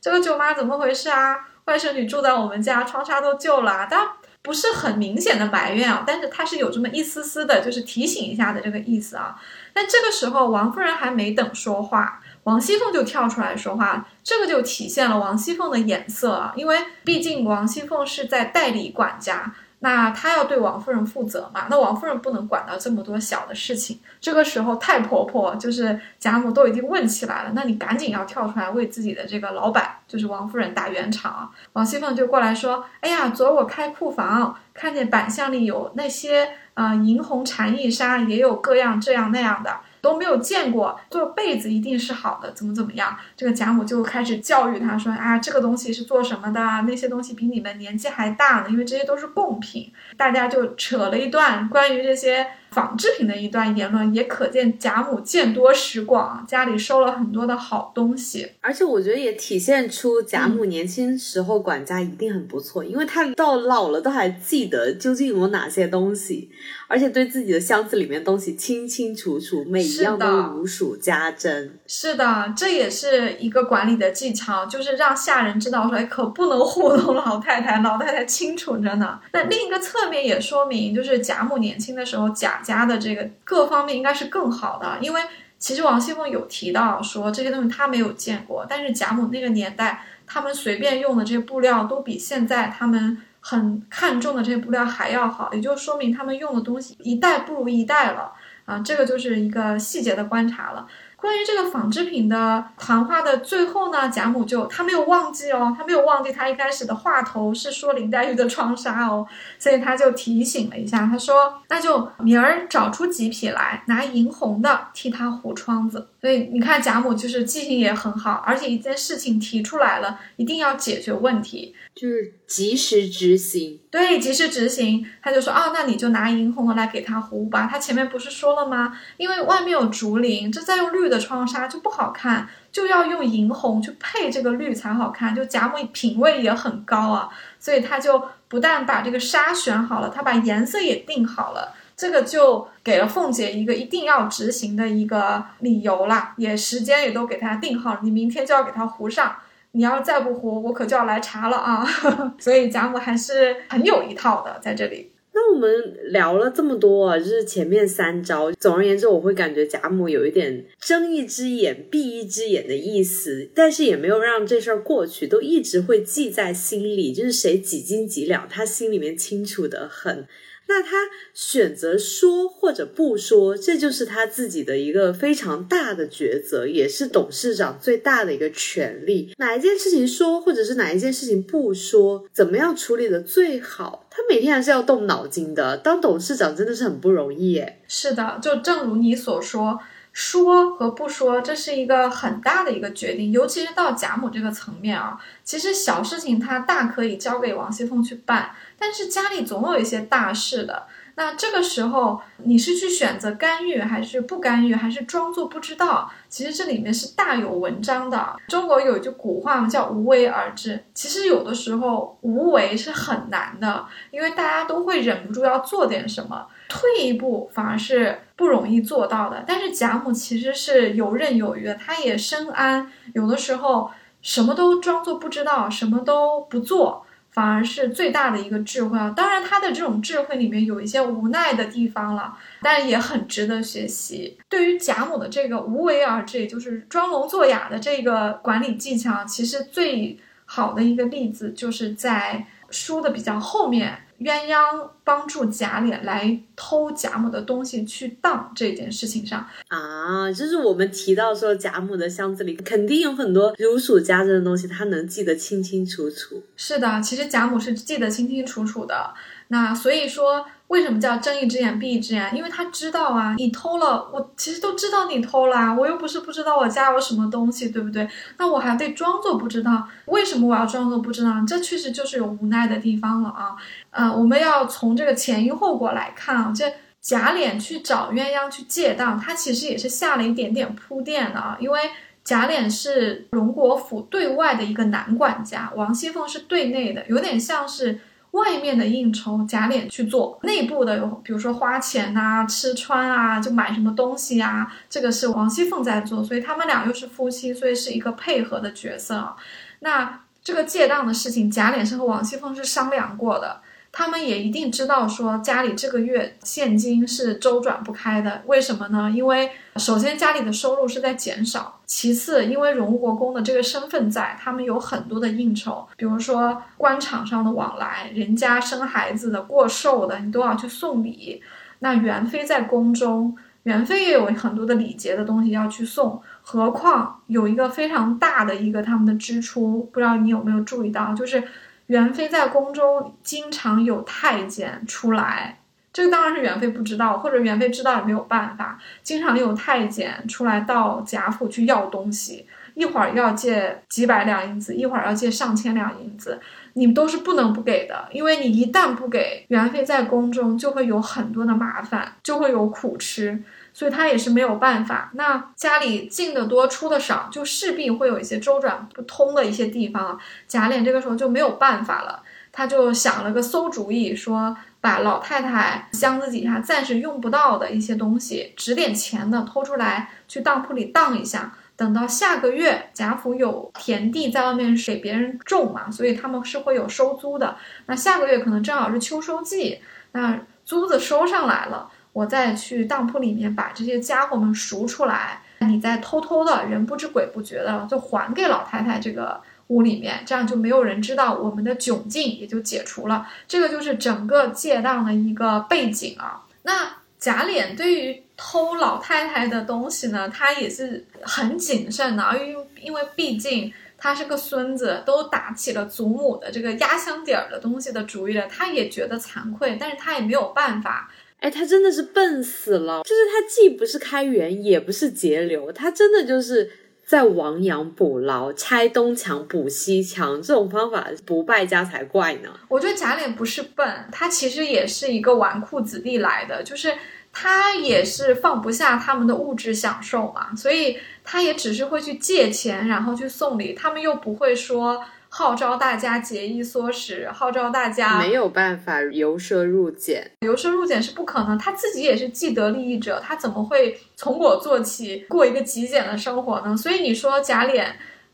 这个舅妈怎么回事啊？外甥女住在我们家，窗纱都旧了，但不是很明显的埋怨啊，但是她是有这么一丝丝的，就是提醒一下的这个意思啊。但这个时候，王夫人还没等说话，王熙凤就跳出来说话，这个就体现了王熙凤的眼色啊，因为毕竟王熙凤是在代理管家。那她要对王夫人负责嘛？那王夫人不能管到这么多小的事情。这个时候，太婆婆就是贾母都已经问起来了，那你赶紧要跳出来为自己的这个老板，就是王夫人打圆场。王熙凤就过来说：“哎呀，昨儿我开库房，看见板箱里有那些呃银红蝉翼纱，也有各样这样那样的。”都没有见过做被子一定是好的，怎么怎么样？这个贾母就开始教育他说：“啊，这个东西是做什么的？那些东西比你们年纪还大呢，因为这些都是贡品。”大家就扯了一段关于这些。纺织品的一段言论，也可见贾母见多识广，家里收了很多的好东西。而且我觉得也体现出贾母年轻时候管家一定很不错，因为她到老了都还记得究竟有哪些东西，而且对自己的箱子里面东西清清楚楚，每一样都如数家珍。是的，这也是一个管理的技巧，就是让下人知道说，哎，可不能糊弄老太太，老太太清楚着呢。那另一个侧面也说明，就是贾母年轻的时候贾。家的这个各方面应该是更好的，因为其实王熙凤有提到说这些东西她没有见过，但是贾母那个年代，他们随便用的这些布料都比现在他们很看重的这些布料还要好，也就说明他们用的东西一代不如一代了啊，这个就是一个细节的观察了。关于这个纺织品的谈话的最后呢，贾母就她没有忘记哦，她没有忘记她一开始的话头是说林黛玉的窗纱哦，所以她就提醒了一下，她说那就明儿找出几匹来，拿银红的替她糊窗子。所以你看贾母就是记性也很好，而且一件事情提出来了，一定要解决问题，就是及时执行。对，及时执行。他就说啊，那你就拿银红的来给他糊吧。他前面不是说了吗？因为外面有竹林，这再用绿的窗纱就不好看，就要用银红去配这个绿才好看。就贾母品味也很高啊，所以他就不但把这个纱选好了，他把颜色也定好了。这个就给了凤姐一个一定要执行的一个理由了，也时间也都给她定好，你明天就要给她糊上，你要再不糊，我可就要来查了啊！所以贾母还是很有一套的，在这里。那我们聊了这么多啊，就是前面三招。总而言之，我会感觉贾母有一点睁一只眼闭一只眼的意思，但是也没有让这事儿过去，都一直会记在心里。就是谁几斤几两，他心里面清楚的很。那他选择说或者不说，这就是他自己的一个非常大的抉择，也是董事长最大的一个权利。哪一件事情说，或者是哪一件事情不说，怎么样处理的最好？他每天还是要动脑筋的。当董事长真的是很不容易耶。是的，就正如你所说。说和不说，这是一个很大的一个决定，尤其是到贾母这个层面啊。其实小事情他大可以交给王熙凤去办，但是家里总有一些大事的。那这个时候，你是去选择干预，还是不干预，还是装作不知道？其实这里面是大有文章的。中国有一句古话嘛，叫无为而治。其实有的时候无为是很难的，因为大家都会忍不住要做点什么，退一步反而是不容易做到的。但是贾母其实是游刃有余的，她也深谙，有的时候什么都装作不知道，什么都不做。反而是最大的一个智慧啊！当然，他的这种智慧里面有一些无奈的地方了，但也很值得学习。对于贾母的这个无为而治，也就是装聋作哑的这个管理技巧，其实最好的一个例子就是在书的比较后面。鸳鸯帮助贾琏来偷贾母的东西去当这件事情上啊，就是我们提到说贾母的箱子里肯定有很多如数家珍的东西，他能记得清清楚楚。是的，其实贾母是记得清清楚楚的。那所以说。为什么叫睁一只眼闭一只眼？因为他知道啊，你偷了，我其实都知道你偷了，我又不是不知道我家有什么东西，对不对？那我还得装作不知道。为什么我要装作不知道？这确实就是有无奈的地方了啊。呃，我们要从这个前因后果来看啊。这贾琏去找鸳鸯去借当，他其实也是下了一点点铺垫的啊。因为贾琏是荣国府对外的一个男管家，王熙凤是对内的，有点像是。外面的应酬贾琏去做，内部的比如说花钱呐、吃穿啊，就买什么东西啊，这个是王熙凤在做，所以他们俩又是夫妻，所以是一个配合的角色。那这个借当的事情，贾琏是和王熙凤是商量过的。他们也一定知道，说家里这个月现金是周转不开的。为什么呢？因为首先家里的收入是在减少，其次因为荣国公的这个身份在，他们有很多的应酬，比如说官场上的往来，人家生孩子的、过寿的，你都要去送礼。那元妃在宫中，元妃也有很多的礼节的东西要去送。何况有一个非常大的一个他们的支出，不知道你有没有注意到，就是。元妃在宫中经常有太监出来，这个当然是元妃不知道，或者元妃知道也没有办法。经常有太监出来到贾府去要东西，一会儿要借几百两银子，一会儿要借上千两银子，你们都是不能不给的，因为你一旦不给，元妃在宫中就会有很多的麻烦，就会有苦吃。所以他也是没有办法，那家里进的多出的少，就势必会有一些周转不通的一些地方。贾琏这个时候就没有办法了，他就想了个馊主意，说把老太太箱子底下暂时用不到的一些东西，值点钱的偷出来去当铺里当一下，等到下个月贾府有田地在外面给别人种嘛，所以他们是会有收租的。那下个月可能正好是秋收季，那租子收上来了。我再去当铺里面把这些家伙们赎出来，你再偷偷的人不知鬼不觉的就还给老太太这个屋里面，这样就没有人知道我们的窘境，也就解除了。这个就是整个借当的一个背景啊。那贾琏对于偷老太太的东西呢，他也是很谨慎的，因为因为毕竟他是个孙子，都打起了祖母的这个压箱底儿的东西的主意了，他也觉得惭愧，但是他也没有办法。哎，他真的是笨死了，就是他既不是开源，也不是节流，他真的就是在亡羊补牢，拆东墙补西墙，这种方法不败家才怪呢。我觉得贾琏不是笨，他其实也是一个纨绔子弟来的，就是他也是放不下他们的物质享受嘛，所以他也只是会去借钱，然后去送礼，他们又不会说。号召大家节衣缩食，号召大家没有办法由奢入俭，由奢入俭是不可能。他自己也是既得利益者，他怎么会从我做起过一个极简的生活呢？所以你说贾琏。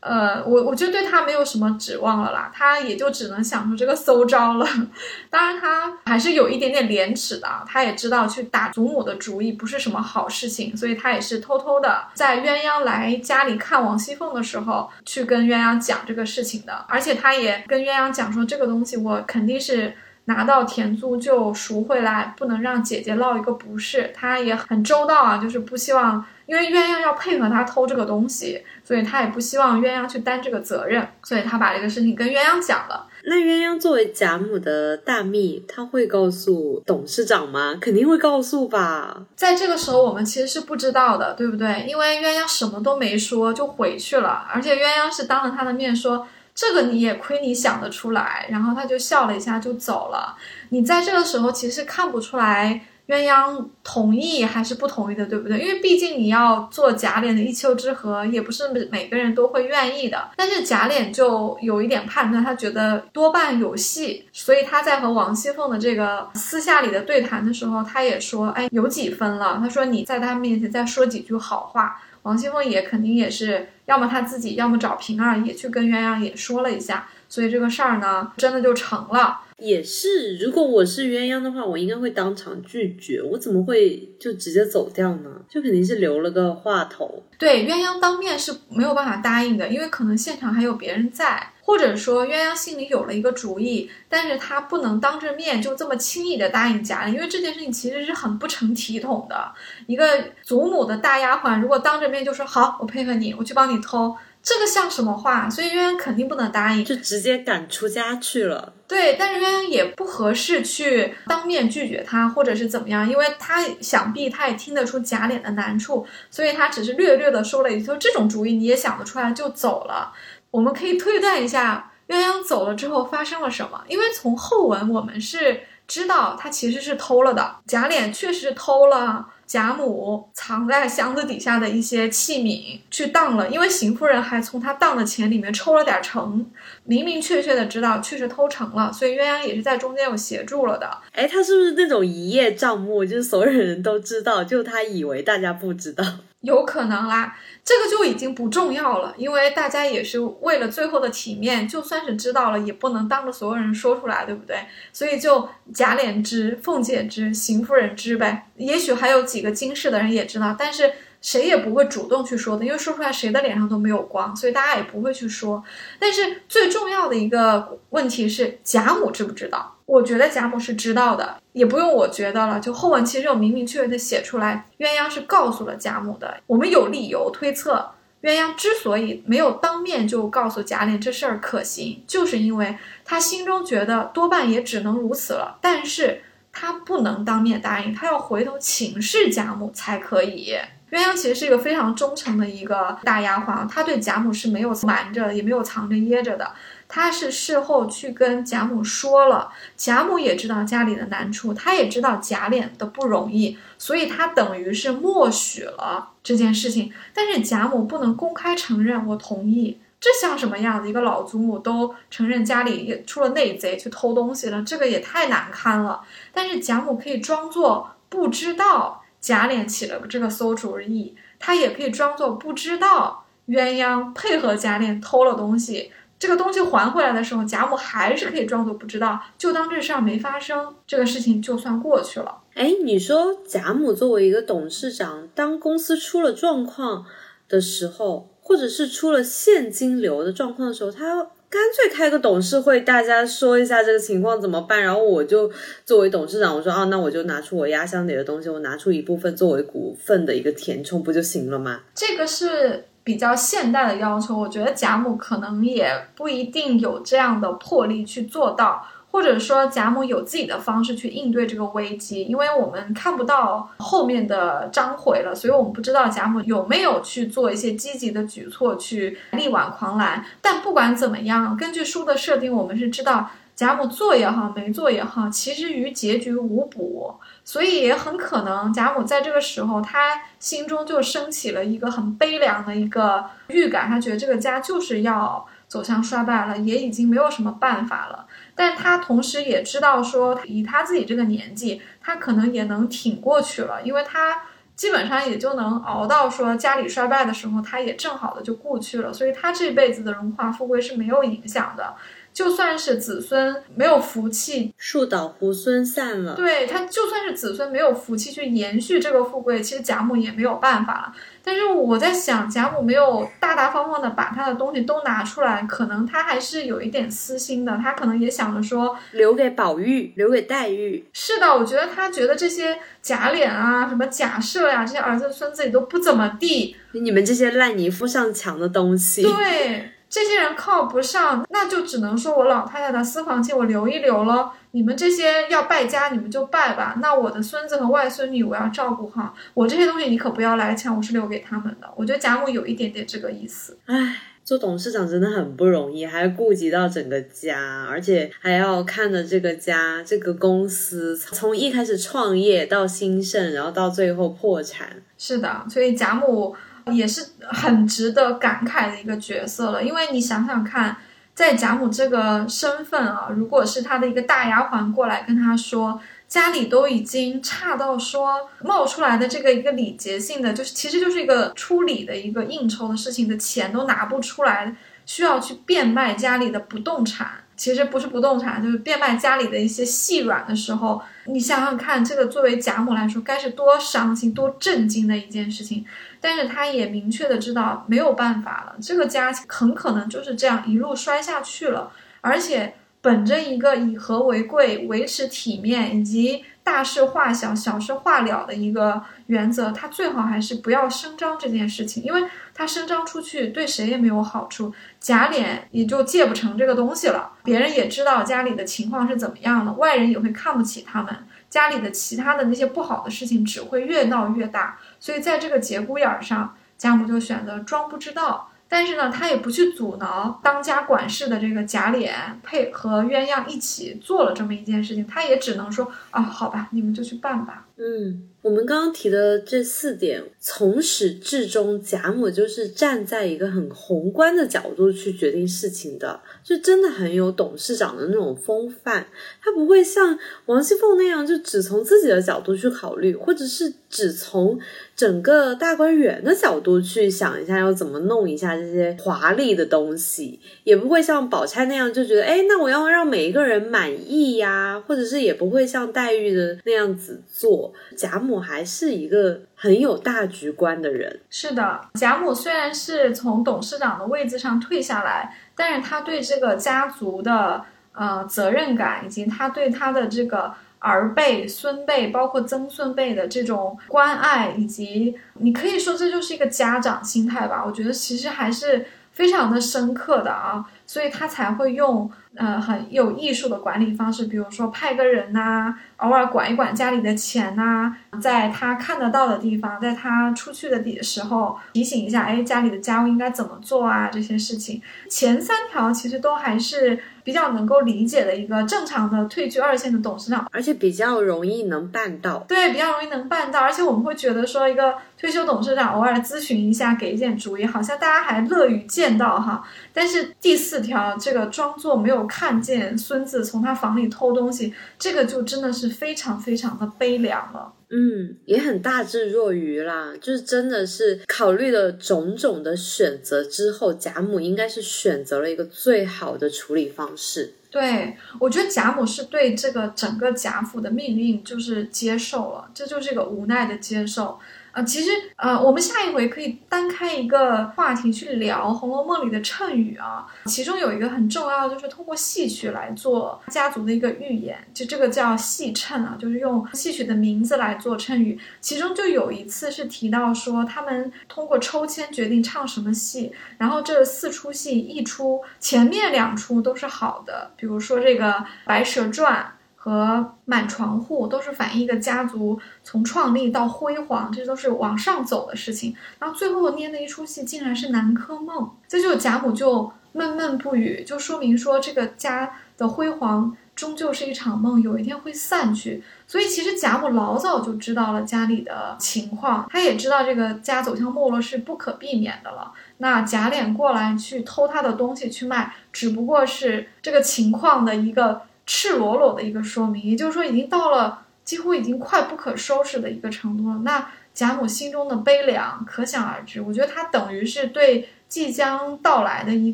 呃，我我就对他没有什么指望了啦，他也就只能想出这个馊招了。当然，他还是有一点点廉耻的，他也知道去打祖母的主意不是什么好事情，所以他也是偷偷的在鸳鸯来家里看王熙凤的时候，去跟鸳鸯讲这个事情的。而且他也跟鸳鸯讲说，这个东西我肯定是拿到田租就赎回来，不能让姐姐落一个不是。他也很周到啊，就是不希望。因为鸳鸯要配合他偷这个东西，所以他也不希望鸳鸯去担这个责任，所以他把这个事情跟鸳鸯讲了。那鸳鸯作为贾母的大秘，他会告诉董事长吗？肯定会告诉吧。在这个时候，我们其实是不知道的，对不对？因为鸳鸯什么都没说就回去了，而且鸳鸯是当着他的面说这个，你也亏你想得出来。然后他就笑了一下就走了。你在这个时候其实看不出来。鸳鸯同意还是不同意的，对不对？因为毕竟你要做贾琏的一丘之貉，也不是每个人都会愿意的。但是贾琏就有一点判断，他觉得多半有戏，所以他在和王熙凤的这个私下里的对谈的时候，他也说：“哎，有几分了。”他说：“你在他面前再说几句好话。”王熙凤也肯定也是，要么他自己，要么找平儿也去跟鸳鸯也说了一下，所以这个事儿呢，真的就成了。也是，如果我是鸳鸯的话，我应该会当场拒绝。我怎么会就直接走掉呢？就肯定是留了个话头。对，鸳鸯当面是没有办法答应的，因为可能现场还有别人在，或者说鸳鸯心里有了一个主意，但是他不能当着面就这么轻易的答应贾琏，因为这件事情其实是很不成体统的。一个祖母的大丫鬟，如果当着面就说好，我配合你，我去帮你偷。这个像什么话？所以鸳鸯肯定不能答应，就直接赶出家去了。对，但是鸳鸯也不合适去当面拒绝他，或者是怎么样，因为他想必他也听得出贾琏的难处，所以他只是略略的说了一句：“说这种主意你也想得出来，就走了。”我们可以推断一下，鸳鸯走了之后发生了什么？因为从后文我们是知道他其实是偷了的，贾琏确实偷了。贾母藏在箱子底下的一些器皿去当了，因为邢夫人还从他当的钱里面抽了点成，明明确确的知道确实偷成了，所以鸳鸯也是在中间有协助了的。哎，他是不是那种一叶障目，就是所有人都知道，就他以为大家不知道？有可能啦，这个就已经不重要了，因为大家也是为了最后的体面，就算是知道了，也不能当着所有人说出来，对不对？所以就贾琏知，凤姐知，邢夫人知呗。也许还有几个经世的人也知道，但是谁也不会主动去说的，因为说出来谁的脸上都没有光，所以大家也不会去说。但是最重要的一个问题是，贾母知不知道？我觉得贾母是知道的，也不用我觉得了。就后文其实有明明确确的写出来，鸳鸯是告诉了贾母的。我们有理由推测，鸳鸯之所以没有当面就告诉贾琏这事儿可行，就是因为他心中觉得多半也只能如此了。但是他不能当面答应，他要回头请示贾母才可以。鸳鸯其实是一个非常忠诚的一个大丫鬟，她对贾母是没有瞒着，也没有藏着掖着的。他是事后去跟贾母说了，贾母也知道家里的难处，他也知道贾琏的不容易，所以他等于是默许了这件事情。但是贾母不能公开承认我同意，这像什么样子？一个老祖母都承认家里也出了内贼去偷东西了，这个也太难堪了。但是贾母可以装作不知道贾琏起了这个馊主意，她也可以装作不知道鸳鸯配合贾琏偷了东西。这个东西还回来的时候，贾母还是可以装作不知道，就当这事儿没发生，这个事情就算过去了。哎，你说贾母作为一个董事长，当公司出了状况的时候，或者是出了现金流的状况的时候，他干脆开个董事会，大家说一下这个情况怎么办，然后我就作为董事长，我说啊，那我就拿出我压箱底的东西，我拿出一部分作为股份的一个填充，不就行了吗？这个是。比较现代的要求，我觉得贾母可能也不一定有这样的魄力去做到，或者说贾母有自己的方式去应对这个危机，因为我们看不到后面的章回了，所以我们不知道贾母有没有去做一些积极的举措去力挽狂澜。但不管怎么样，根据书的设定，我们是知道贾母做也好，没做也好，其实与结局无补，所以也很可能贾母在这个时候，她心中就升起了一个很悲凉的一个预感，她觉得这个家就是要走向衰败了，也已经没有什么办法了。但她同时也知道，说以她自己这个年纪，她可能也能挺过去了，因为她基本上也就能熬到说家里衰败的时候，他也正好的就过去了，所以他这辈子的荣华富贵是没有影响的。就算是子孙没有福气，树倒猢狲散了。对他，就算是子孙没有福气去延续这个富贵，其实贾母也没有办法了。但是我在想，贾母没有大大方方的把他的东西都拿出来，可能他还是有一点私心的。他可能也想着说，留给宝玉，留给黛玉。是的，我觉得他觉得这些贾琏啊、什么贾赦呀，这些儿子孙子也都不怎么地。你们这些烂泥扶上墙的东西。对，这些人靠不上，那就只能说我老太太的私房钱我留一留了。你们这些要败家，你们就败吧。那我的孙子和外孙女，我要照顾好。我这些东西你可不要来抢，我是留给他们的。我觉得贾母有一点点这个意思。唉，做董事长真的很不容易，还要顾及到整个家，而且还要看着这个家、这个公司从一开始创业到兴盛，然后到最后破产。是的，所以贾母也是很值得感慨的一个角色了。因为你想想看。在贾母这个身份啊，如果是她的一个大丫鬟过来跟她说，家里都已经差到说冒出来的这个一个礼节性的，就是其实就是一个出礼的一个应酬的事情的钱都拿不出来，需要去变卖家里的不动产，其实不是不动产，就是变卖家里的一些细软的时候，你想想看，这个作为贾母来说，该是多伤心、多震惊的一件事情。但是她也明确的知道没有办法了，这个家很可能就是这样一路摔下去了。而且本着一个以和为贵、维持体面以及大事化小、小事化了的一个原则，他最好还是不要声张这件事情，因为他声张出去对谁也没有好处，假脸也就借不成这个东西了。别人也知道家里的情况是怎么样的，外人也会看不起他们。家里的其他的那些不好的事情只会越闹越大，所以在这个节骨眼上，贾母就选择装不知道。但是呢，他也不去阻挠当家管事的这个贾琏配合鸳鸯一起做了这么一件事情，他也只能说啊，好吧，你们就去办吧。嗯，我们刚刚提的这四点，从始至终，贾母就是站在一个很宏观的角度去决定事情的，就真的很有董事长的那种风范。他不会像王熙凤那样，就只从自己的角度去考虑，或者是只从整个大观园的角度去想一下要怎么弄一下这些华丽的东西，也不会像宝钗那样就觉得，哎，那我要让每一个人满意呀，或者是也不会像黛玉的那样子做。贾母母还是一个很有大局观的人。是的，贾母虽然是从董事长的位置上退下来，但是他对这个家族的呃责任感，以及他对他的这个儿辈、孙辈，包括曾孙辈的这种关爱，以及你可以说这就是一个家长心态吧。我觉得其实还是非常的深刻的啊，所以他才会用呃很有艺术的管理方式，比如说派个人呐。偶尔管一管家里的钱呐，在他看得到的地方，在他出去的地时候提醒一下，哎，家里的家务应该怎么做啊？这些事情前三条其实都还是比较能够理解的一个正常的退居二线的董事长，而且比较容易能办到。对，比较容易能办到，而且我们会觉得说，一个退休董事长偶尔咨询一下，给一点主意，好像大家还乐于见到哈。但是第四条，这个装作没有看见孙子从他房里偷东西，这个就真的是。非常非常的悲凉了，嗯，也很大智若愚啦，就是真的是考虑了种种的选择之后，贾母应该是选择了一个最好的处理方式。对我觉得贾母是对这个整个贾府的命运就是接受了，这就是一个无奈的接受。其实呃，我们下一回可以单开一个话题去聊《红楼梦》里的谶语啊，其中有一个很重要，就是通过戏曲来做家族的一个预言，就这个叫戏谶啊，就是用戏曲的名字来做谶语。其中就有一次是提到说，他们通过抽签决定唱什么戏，然后这四出戏一出，前面两出都是好的，比如说这个《白蛇传》。和满床户都是反映一个家族从创立到辉煌，这都是往上走的事情。然后最后捏的一出戏竟然是南柯梦，这就贾母就闷闷不语，就说明说这个家的辉煌终究是一场梦，有一天会散去。所以其实贾母老早就知道了家里的情况，她也知道这个家走向没落是不可避免的了。那贾琏过来去偷他的东西去卖，只不过是这个情况的一个。赤裸裸的一个说明，也就是说，已经到了几乎已经快不可收拾的一个程度了。那贾母心中的悲凉可想而知。我觉得她等于是对即将到来的一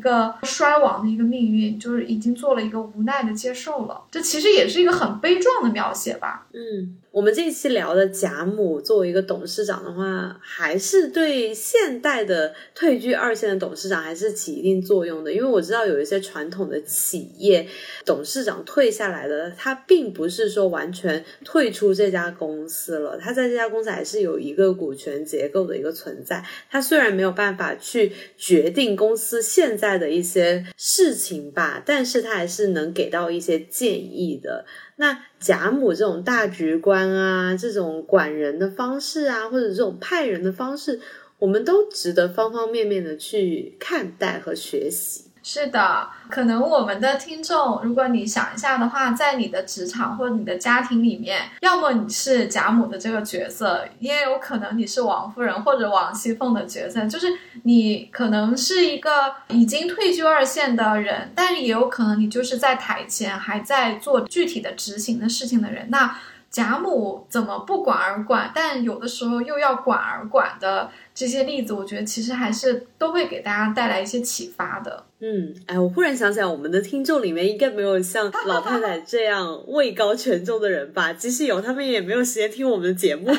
个衰亡的一个命运，就是已经做了一个无奈的接受了。这其实也是一个很悲壮的描写吧？嗯。我们这一期聊的贾母作为一个董事长的话，还是对现代的退居二线的董事长还是起一定作用的。因为我知道有一些传统的企业董事长退下来的，他并不是说完全退出这家公司了，他在这家公司还是有一个股权结构的一个存在。他虽然没有办法去决定公司现在的一些事情吧，但是他还是能给到一些建议的。那贾母这种大局观啊，这种管人的方式啊，或者这种派人的方式，我们都值得方方面面的去看待和学习。是的，可能我们的听众，如果你想一下的话，在你的职场或者你的家庭里面，要么你是贾母的这个角色，也有可能你是王夫人或者王熙凤的角色，就是你可能是一个已经退居二线的人，但也有可能你就是在台前还在做具体的执行的事情的人。那贾母怎么不管而管，但有的时候又要管而管的？这些例子，我觉得其实还是都会给大家带来一些启发的。嗯，哎，我忽然想起来，我们的听众里面应该没有像 老太太这样位高权重的人吧？即使有，他们也没有时间听我们的节目。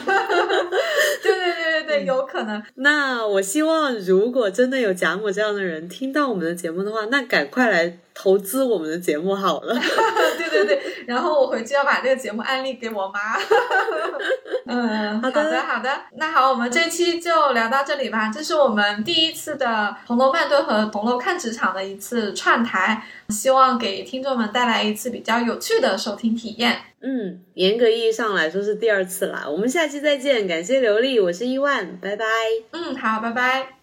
对对对对对，有可能。那我希望，如果真的有贾母这样的人听到我们的节目的话，那赶快来投资我们的节目好了。对对对，然后我回去要把这个节目案例给我妈。嗯，好的好的，那好，我们这期就聊。到这里吧，这是我们第一次的《红楼慢炖》和《红楼看职场》的一次串台，希望给听众们带来一次比较有趣的收听体验。嗯，严格意义上来说是第二次啦。我们下期再见，感谢刘丽，我是伊万，拜拜。嗯，好，拜拜。